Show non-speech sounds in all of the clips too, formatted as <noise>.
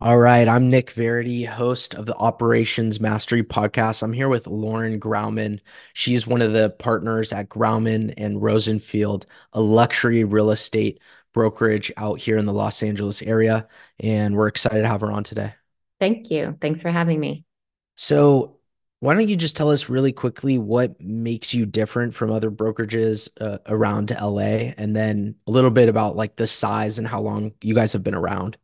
All right, I'm Nick Verity, host of the Operations Mastery podcast. I'm here with Lauren Grauman. She's one of the partners at Grauman and Rosenfeld, a luxury real estate brokerage out here in the Los Angeles area. And we're excited to have her on today. Thank you. Thanks for having me. So, why don't you just tell us really quickly what makes you different from other brokerages uh, around LA, and then a little bit about like the size and how long you guys have been around?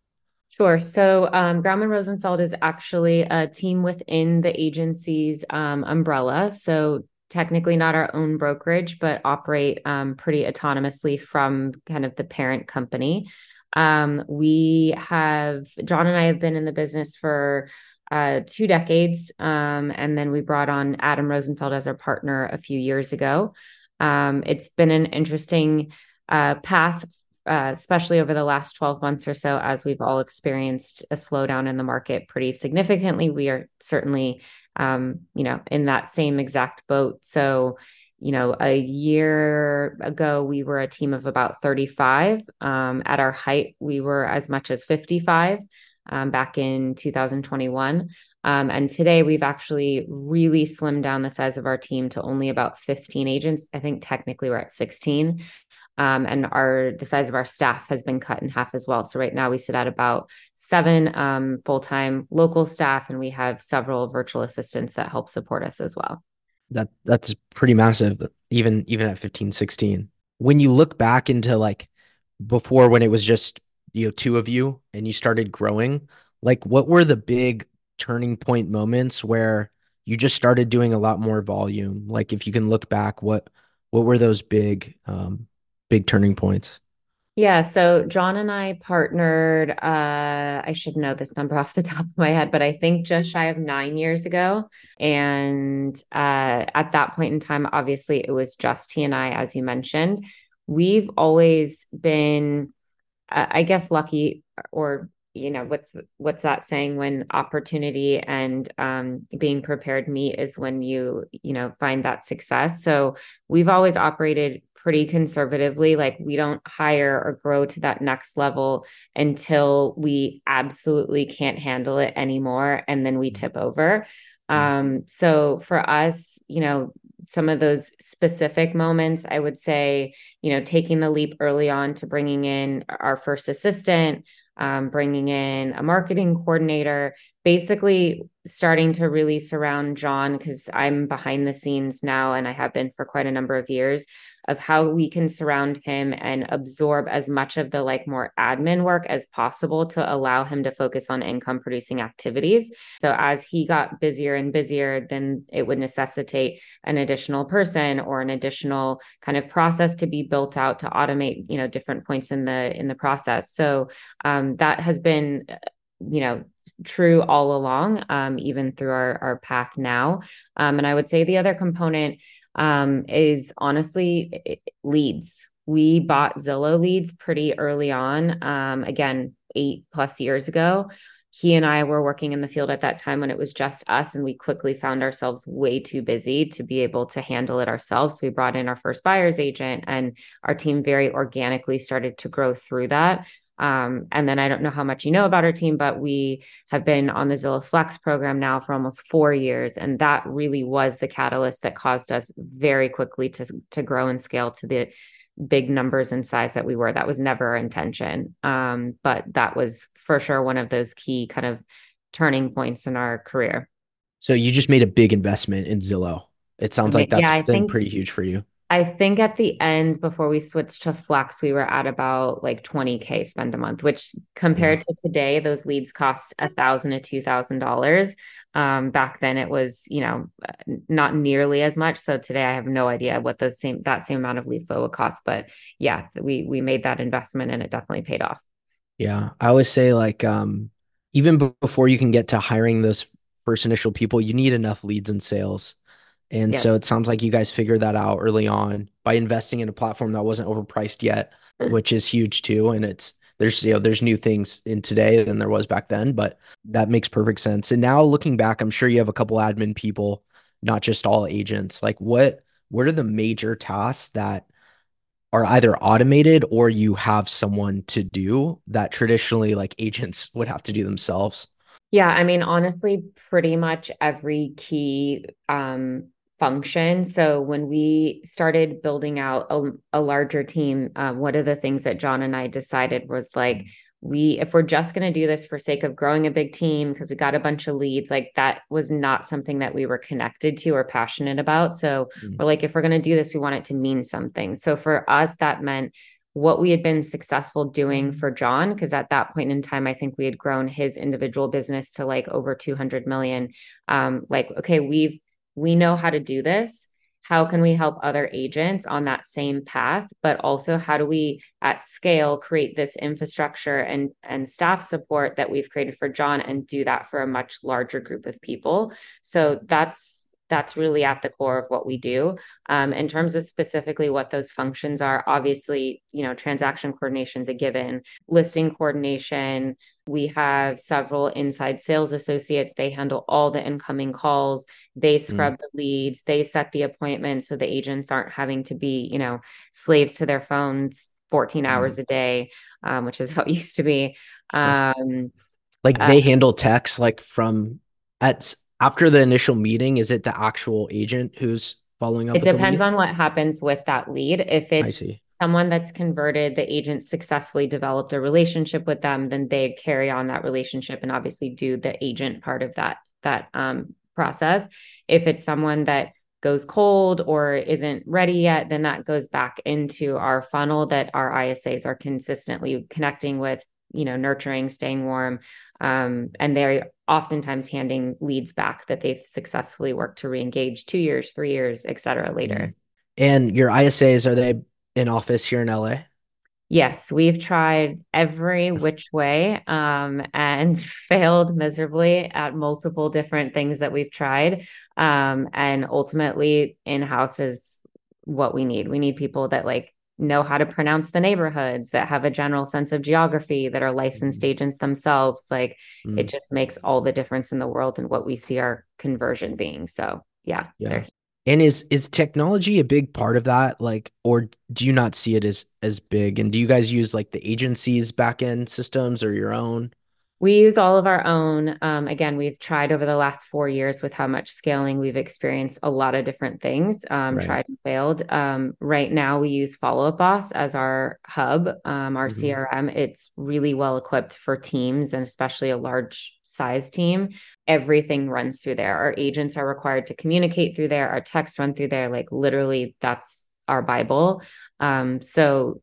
Sure. So, um, Grauman Rosenfeld is actually a team within the agency's um, umbrella. So, technically not our own brokerage, but operate um, pretty autonomously from kind of the parent company. Um, we have, John and I have been in the business for uh, two decades. Um, and then we brought on Adam Rosenfeld as our partner a few years ago. Um, it's been an interesting uh, path uh, especially over the last 12 months or so, as we've all experienced a slowdown in the market pretty significantly. We are certainly, um, you know, in that same exact boat. So, you know, a year ago, we were a team of about 35. Um, at our height, we were as much as 55 um, back in 2021. Um, and today we've actually really slimmed down the size of our team to only about 15 agents. I think technically we're at 16 um, and our the size of our staff has been cut in half as well. So right now we sit at about seven um, full time local staff, and we have several virtual assistants that help support us as well. That that's pretty massive, even even at 15, 16. When you look back into like before when it was just you know two of you and you started growing, like what were the big turning point moments where you just started doing a lot more volume? Like if you can look back, what what were those big um, big turning points? Yeah, so John and I partnered, uh, I should know this number <laughs> off the top of my head, but I think just shy of nine years ago. And uh, at that point in time, obviously, it was just he and I, as you mentioned. We've always been, uh, I guess, lucky or you know what's what's that saying when opportunity and um, being prepared meet is when you you know find that success so we've always operated pretty conservatively. Like we don't hire or grow to that next level until we absolutely can't handle it anymore. And then we tip over. Mm-hmm. Um, so for us, you know, some of those specific moments, I would say, you know, taking the leap early on to bringing in our first assistant, um, bringing in a marketing coordinator, basically starting to really surround John because I'm behind the scenes now and I have been for quite a number of years of how we can surround him and absorb as much of the like more admin work as possible to allow him to focus on income producing activities. So as he got busier and busier, then it would necessitate an additional person or an additional kind of process to be built out to automate, you know, different points in the in the process. So um, that has been you know true all along um, even through our, our path now um, and i would say the other component um, is honestly leads. We bought Zillow leads pretty early on. Um, again, eight plus years ago. He and I were working in the field at that time when it was just us, and we quickly found ourselves way too busy to be able to handle it ourselves. So we brought in our first buyer's agent, and our team very organically started to grow through that. Um, and then I don't know how much you know about our team, but we have been on the Zillow Flex program now for almost four years, and that really was the catalyst that caused us very quickly to to grow and scale to the big numbers and size that we were. That was never our intention, um, but that was for sure one of those key kind of turning points in our career. So you just made a big investment in Zillow. It sounds like that's yeah, been think, pretty huge for you. I think at the end, before we switched to Flex, we were at about like 20K spend a month, which compared yeah. to today, those leads cost a thousand to two thousand dollars. Um, back then it was, you know, not nearly as much. So today I have no idea what those same that same amount of lead flow would cost. But yeah, we we made that investment and it definitely paid off. Yeah. I always say like um even before you can get to hiring those first initial people, you need enough leads and sales and yeah. so it sounds like you guys figured that out early on by investing in a platform that wasn't overpriced yet, which is huge too. And it's there's you know there's new things in today than there was back then, but that makes perfect sense. And now looking back, I'm sure you have a couple admin people, not just all agents. Like what what are the major tasks that are either automated or you have someone to do that traditionally like agents would have to do themselves? Yeah, I mean, honestly, pretty much every key um, function. So when we started building out a, a larger team, uh, one of the things that John and I decided was like, we if we're just going to do this for sake of growing a big team because we got a bunch of leads like that was not something that we were connected to or passionate about so mm-hmm. we're like if we're going to do this we want it to mean something so for us that meant what we had been successful doing for John because at that point in time I think we had grown his individual business to like over 200 million um like okay we've we know how to do this. How can we help other agents on that same path? But also how do we at scale create this infrastructure and and staff support that we've created for john and do that for a much larger group of people? So that's that's really at the core of what we do um, in terms of specifically what those functions are obviously you know transaction coordination is a given listing coordination we have several inside sales associates. They handle all the incoming calls. They mm. scrub mm. the leads. They set the appointments so the agents aren't having to be, you know, slaves to their phones 14 mm. hours a day, um, which is how <laughs> it used to be. Um, like they uh, handle texts like from at after the initial meeting. Is it the actual agent who's following up? It depends on what happens with that lead. If it's someone that's converted, the agent successfully developed a relationship with them, then they carry on that relationship and obviously do the agent part of that that um, process. If it's someone that goes cold or isn't ready yet, then that goes back into our funnel that our ISAs are consistently connecting with, you know, nurturing, staying warm. Um, and they're oftentimes handing leads back that they've successfully worked to re-engage two years, three years, et cetera later. Mm-hmm. And your ISAs, are they in office here in LA? Yes, we've tried every which way um, and <laughs> failed miserably at multiple different things that we've tried. Um, and ultimately, in house is what we need. We need people that like know how to pronounce the neighborhoods, that have a general sense of geography, that are licensed mm-hmm. agents themselves. Like mm. it just makes all the difference in the world and what we see our conversion being. So, yeah, yeah. And is is technology a big part of that? Like, or do you not see it as as big? And do you guys use like the agency's back end systems or your own? We use all of our own. Um, again, we've tried over the last four years with how much scaling we've experienced a lot of different things, um, right. tried and failed. Um, right now, we use Follow Up Boss as our hub, um, our mm-hmm. CRM. It's really well equipped for teams and especially a large size team. Everything runs through there. Our agents are required to communicate through there. Our texts run through there. Like literally, that's our Bible. Um, so,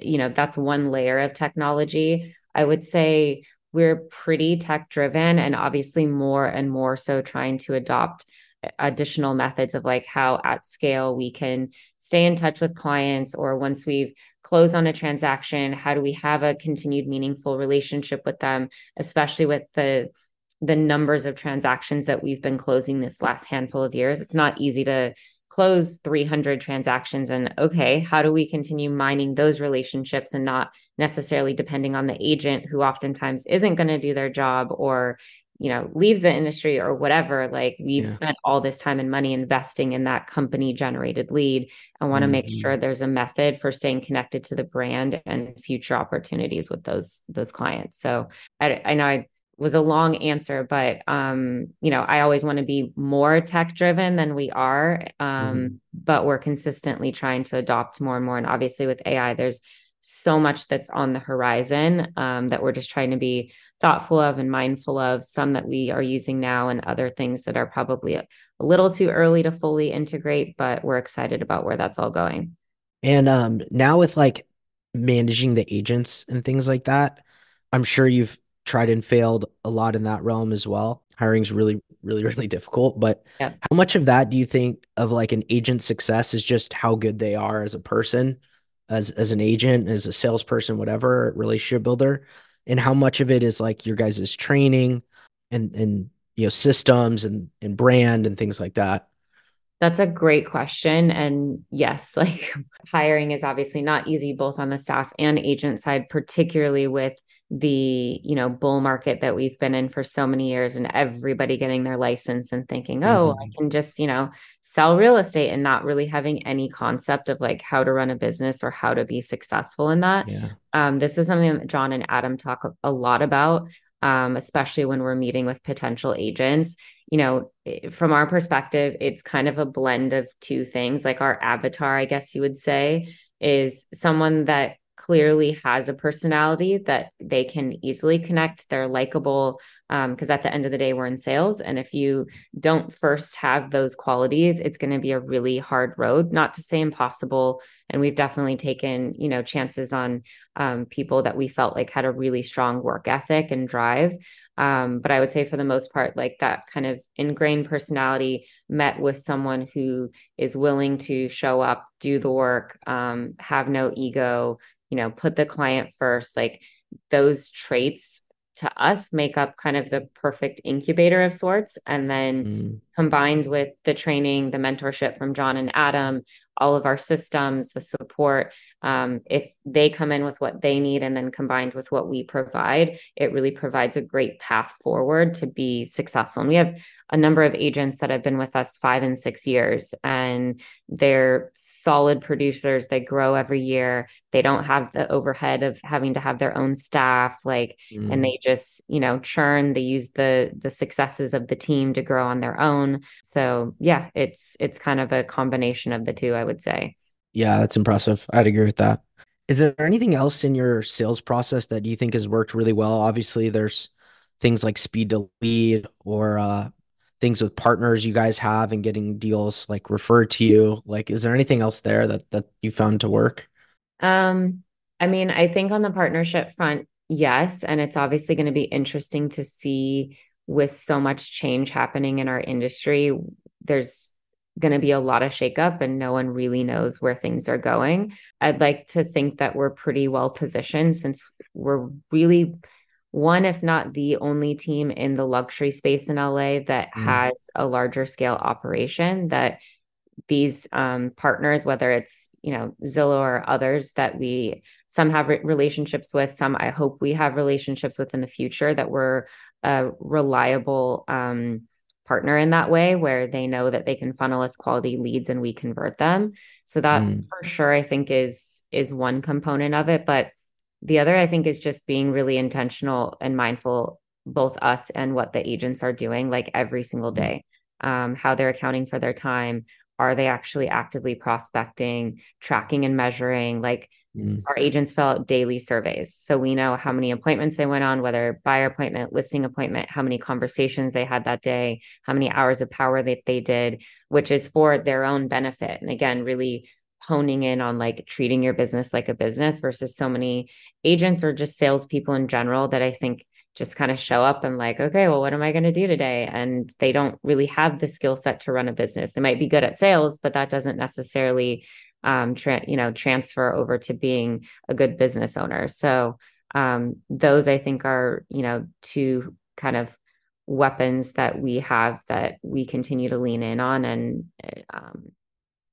you know, that's one layer of technology. I would say we're pretty tech driven and obviously more and more so trying to adopt eh, additional methods of like how at scale we can stay in touch with clients or once we've closed on a transaction how do we have a continued meaningful relationship with them especially with the the numbers of transactions that we've been closing this last handful of years. It's not easy to close 300 transactions and okay how do we continue mining those relationships and not necessarily depending on the agent who oftentimes isn't going to do their job or you know leaves the industry or whatever like we've yeah. spent all this time and money investing in that company generated lead i want to mm-hmm. make sure there's a method for staying connected to the brand and future opportunities with those those clients so i, I know i was a long answer, but um, you know, I always want to be more tech driven than we are. Um, mm-hmm. but we're consistently trying to adopt more and more. And obviously with AI, there's so much that's on the horizon um, that we're just trying to be thoughtful of and mindful of, some that we are using now and other things that are probably a, a little too early to fully integrate, but we're excited about where that's all going. And um now with like managing the agents and things like that, I'm sure you've tried and failed a lot in that realm as well. Hiring's really, really, <laughs> really difficult. But yeah. how much of that do you think of like an agent success is just how good they are as a person, as as an agent, as a salesperson, whatever, relationship builder? And how much of it is like your guys' training and and you know systems and and brand and things like that? That's a great question. And yes, <laughs> like hiring is obviously not easy, both on the staff and agent side, particularly with the you know bull market that we've been in for so many years and everybody getting their license and thinking oh mm-hmm. i can just you know sell real estate and not really having any concept of like how to run a business or how to be successful in that yeah. um, this is something that john and adam talk a lot about um, especially when we're meeting with potential agents. You know, from our perspective, it's kind of a blend of two things. Like our avatar, I guess you would say, is someone that clearly has a personality that they can easily connect. They're likable because um, at the end of the day, we're in sales. And if you don't first have those qualities, it's going to be a really hard road, not to say impossible. And we've definitely taken, you know, chances on um, people that we felt like had a really strong work ethic and drive. Um, but I would say for the most part, like that kind of ingrained personality met with someone who is willing to show up, do the work, um, have no ego, you know, put the client first, like those traits to us make up kind of the perfect incubator of sorts. And then mm. combined with the training, the mentorship from John and Adam, all of our systems, the support, um, if they come in with what they need and then combined with what we provide, it really provides a great path forward to be successful. And we have a number of agents that have been with us five and six years, and they're solid producers. They grow every year. They don't have the overhead of having to have their own staff, like, mm. and they just, you know, churn. They use the the successes of the team to grow on their own. So yeah, it's it's kind of a combination of the two, I would say. Yeah, that's impressive. I'd agree with that. Is there anything else in your sales process that you think has worked really well? Obviously, there's things like speed to lead or uh, things with partners you guys have and getting deals like referred to you like is there anything else there that that you found to work um i mean i think on the partnership front yes and it's obviously going to be interesting to see with so much change happening in our industry there's going to be a lot of shakeup and no one really knows where things are going i'd like to think that we're pretty well positioned since we're really one, if not the only team in the luxury space in LA that mm. has a larger scale operation that these um, partners, whether it's you know Zillow or others that we some have re- relationships with, some I hope we have relationships with in the future that we're a reliable um, partner in that way, where they know that they can funnel us quality leads and we convert them. So that mm. for sure I think is is one component of it, but the other, I think, is just being really intentional and mindful, both us and what the agents are doing, like every single mm-hmm. day, um, how they're accounting for their time. Are they actually actively prospecting, tracking and measuring? Like mm. our agents fill out daily surveys. So we know how many appointments they went on, whether buyer appointment, listing appointment, how many conversations they had that day, how many hours of power that they did, which is for their own benefit. And again, really honing in on like treating your business like a business versus so many agents or just salespeople in general that I think just kind of show up and like, okay, well, what am I going to do today? And they don't really have the skill set to run a business. They might be good at sales, but that doesn't necessarily, um, tra- you know, transfer over to being a good business owner. So um, those I think are, you know, two kind of weapons that we have that we continue to lean in on and eh, um,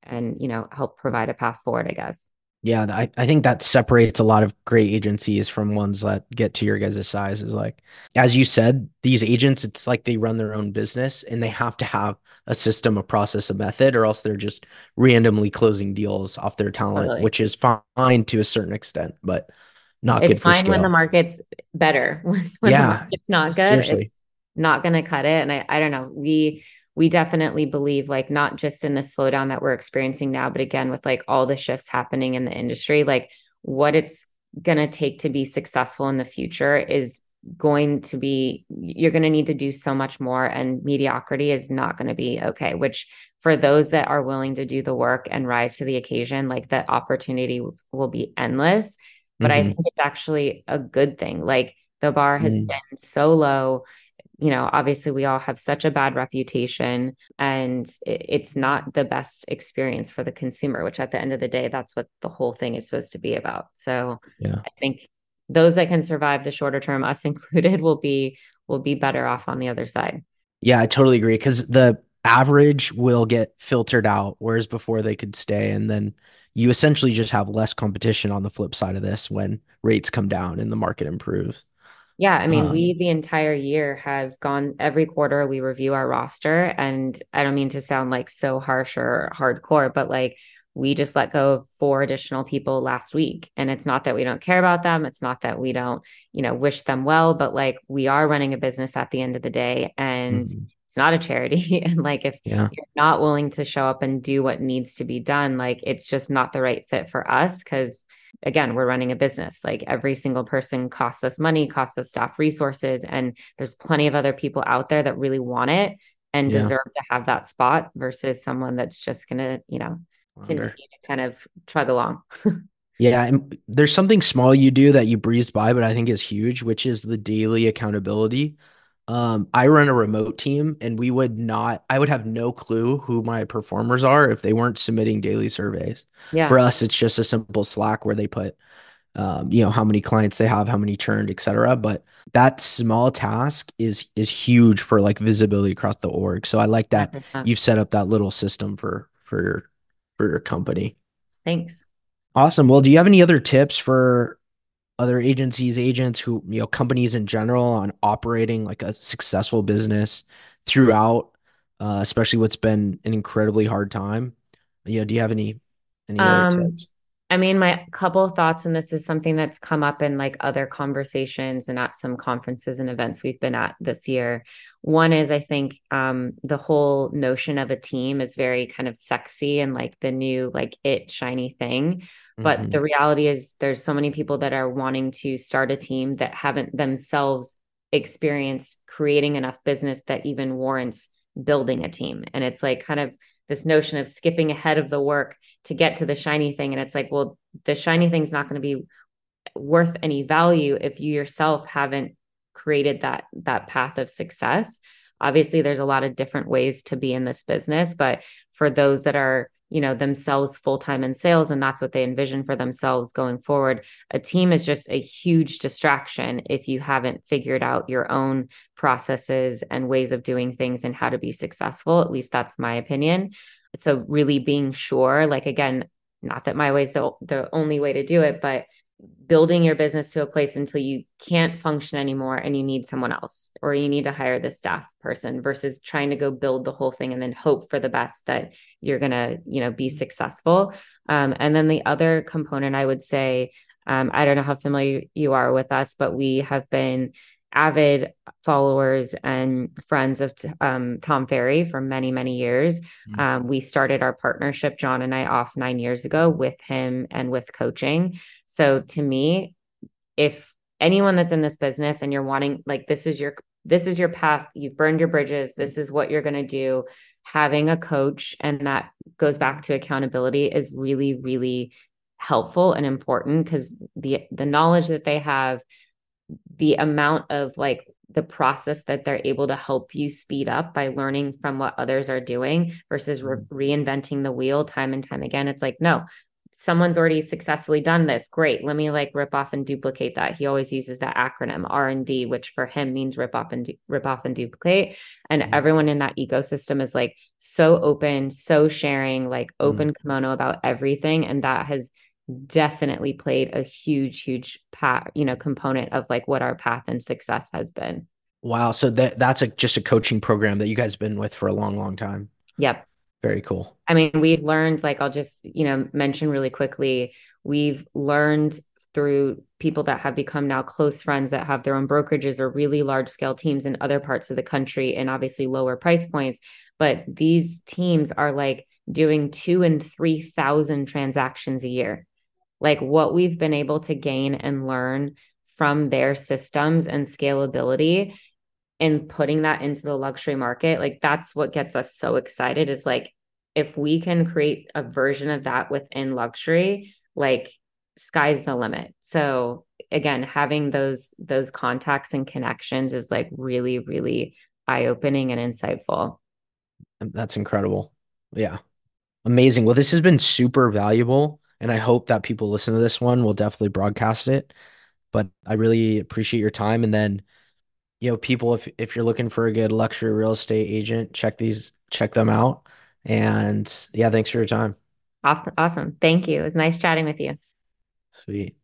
and you know help provide a path forward i guess yeah I, I think that separates a lot of great agencies from ones that get to your guys' size is like as you said these agents it's like they run their own business and they have to have a system a process a method or else they're just randomly closing deals off their talent totally. which is fine to a certain extent but not good. it's good fine when the market's better <laughs> when yeah it's not good seriously. it's not going to cut it and I, I don't know we we definitely believe like not just in the slowdown that we're experiencing now but again with like all the shifts happening in the industry like what it's going to take to be successful in the future is going to be you're going to need to do so much more and mediocrity is not going to be okay which for those that are willing to do the work and rise to the occasion like the opportunity will, will be endless but mm-hmm. i think it's actually a good thing like the bar has mm. been so low you know, obviously we all have such a bad reputation and it's not the best experience for the consumer, which at the end of the day, that's what the whole thing is supposed to be about. So yeah. I think those that can survive the shorter term, us <laughs> included, will be will be better off on the other side. Yeah, I totally agree. Cause the average will get filtered out, whereas before they could stay. And then you essentially just have less competition on the flip side of this when rates come down and the market improves. Yeah, I mean, we Um, the entire year have gone every quarter we review our roster and I don't mean to sound like so harsh or hardcore, but like we just let go of four additional people last week. And it's not that we don't care about them, it's not that we don't, you know, wish them well, but like we are running a business at the end of the day and mhm. it's not a charity. <laughs> And like if Yeah, you're not willing to show up and do what needs to be done, like it's just not the right fit for us because again, we're running a business. Like every single person costs us money, costs us staff resources. And there's plenty of other people out there that really want it and yeah. deserve to have that spot versus someone that's just going to, you know, continue to kind of chug along. <laughs> Yeah, and there's something small you do that you breezed by, but I think is huge, which is the daily accountability. Um, I run a remote team and we would not, I would have no clue who my performers are if they weren't submitting daily surveys. For us, it's just a simple Slack where they put, um, you know, how many clients they have, how many churned, et cetera. But that small task is is huge for like visibility across the org. So I like that 100%. you've set up that little system for for your for your company. Thanks. Awesome. Well, do you have any other tips for other agencies, agents who, you know, companies in general on operating like a successful business throughout, uh, especially what's been an incredibly hard time? You know, do you have any any other Um, tips? I mean, my couple of thoughts, and this is something that's come up in like other conversations and at some conferences and events we've been at this year. One is I think um, the whole notion of a team is very kind of sexy and like the new like it shiny thing. But the hmm reality is there's so many people that are wanting to start a team that haven't themselves experienced creating enough business that even warrants building a team. And it's like kind of this notion of skipping ahead of the work to get to the shiny thing. And it's like, well, the shiny thing's not going to be worth any value if you yourself haven't created that that path of success. Obviously, there's a lot of different ways to be in this business, but for those that are you know themselves full time in sales and that's what they envision for themselves going forward a team is just a huge distraction if you haven't figured out your own processes and ways of doing things and how to be successful at least that's my opinion so really being sure like again not that my way is the, the only way to do it but building your business to a place until you can't function anymore and you need someone else or you need to hire the staff person versus trying to go build the whole thing and then hope for the best that you're going to you know be successful um, and then the other component i would say um, i don't know how familiar you are with us but we have been avid followers and friends of um, Tom Ferry for many, many years. Um, we started our partnership, John and I, off nine years ago with him and with coaching. So to me, if anyone that's in this business and you're wanting, like, this is your this is your path, you've burned your bridges, this is what you're going to do. Having a coach and that goes back to accountability is really, really helpful and important because the the knowledge that they have the amount of like the process that they're able to help you speed up by learning from what others are doing versus re- mm. reinventing the wheel time and time again. It's like, no, someone's already successfully done this. Great. Let me like rip off and duplicate that. He always uses that acronym R&D, which for him means rip off and du- rip off and duplicate. And mm-hmm. everyone in that ecosystem is like so open, so sharing, like mm-hmm. open kimono about everything. And that has definitely played a huge, huge path, you know, component of like what our path and success has been. Wow. So that that's a just a coaching program that you guys have been with for a long, long time. Yep. Very cool. I mean, we've learned, like, I'll just, you know, mention really quickly, we've learned through people that have become now close friends that have their own brokerages or really large scale teams in other parts of the country and obviously lower price points. But these teams are like doing two and 3,000 transactions a year. Like what we've been able to gain and learn from their systems and scalability and putting that into the luxury market, like that's what gets us so excited is like if we can create a version of that within luxury, like sky's the limit. So again, having those those contacts and connections is like really really eye-opening and insightful. That's incredible. Yeah. Amazing. Well, this has been super valuable, and I hope that people listen to this one will definitely broadcast it. But I really appreciate your time. And then you know, people if if you're looking for a good luxury real estate agent, check these check them out. And yeah, thanks for your time. Awesome. Thank you. It was nice chatting with you. Sweet.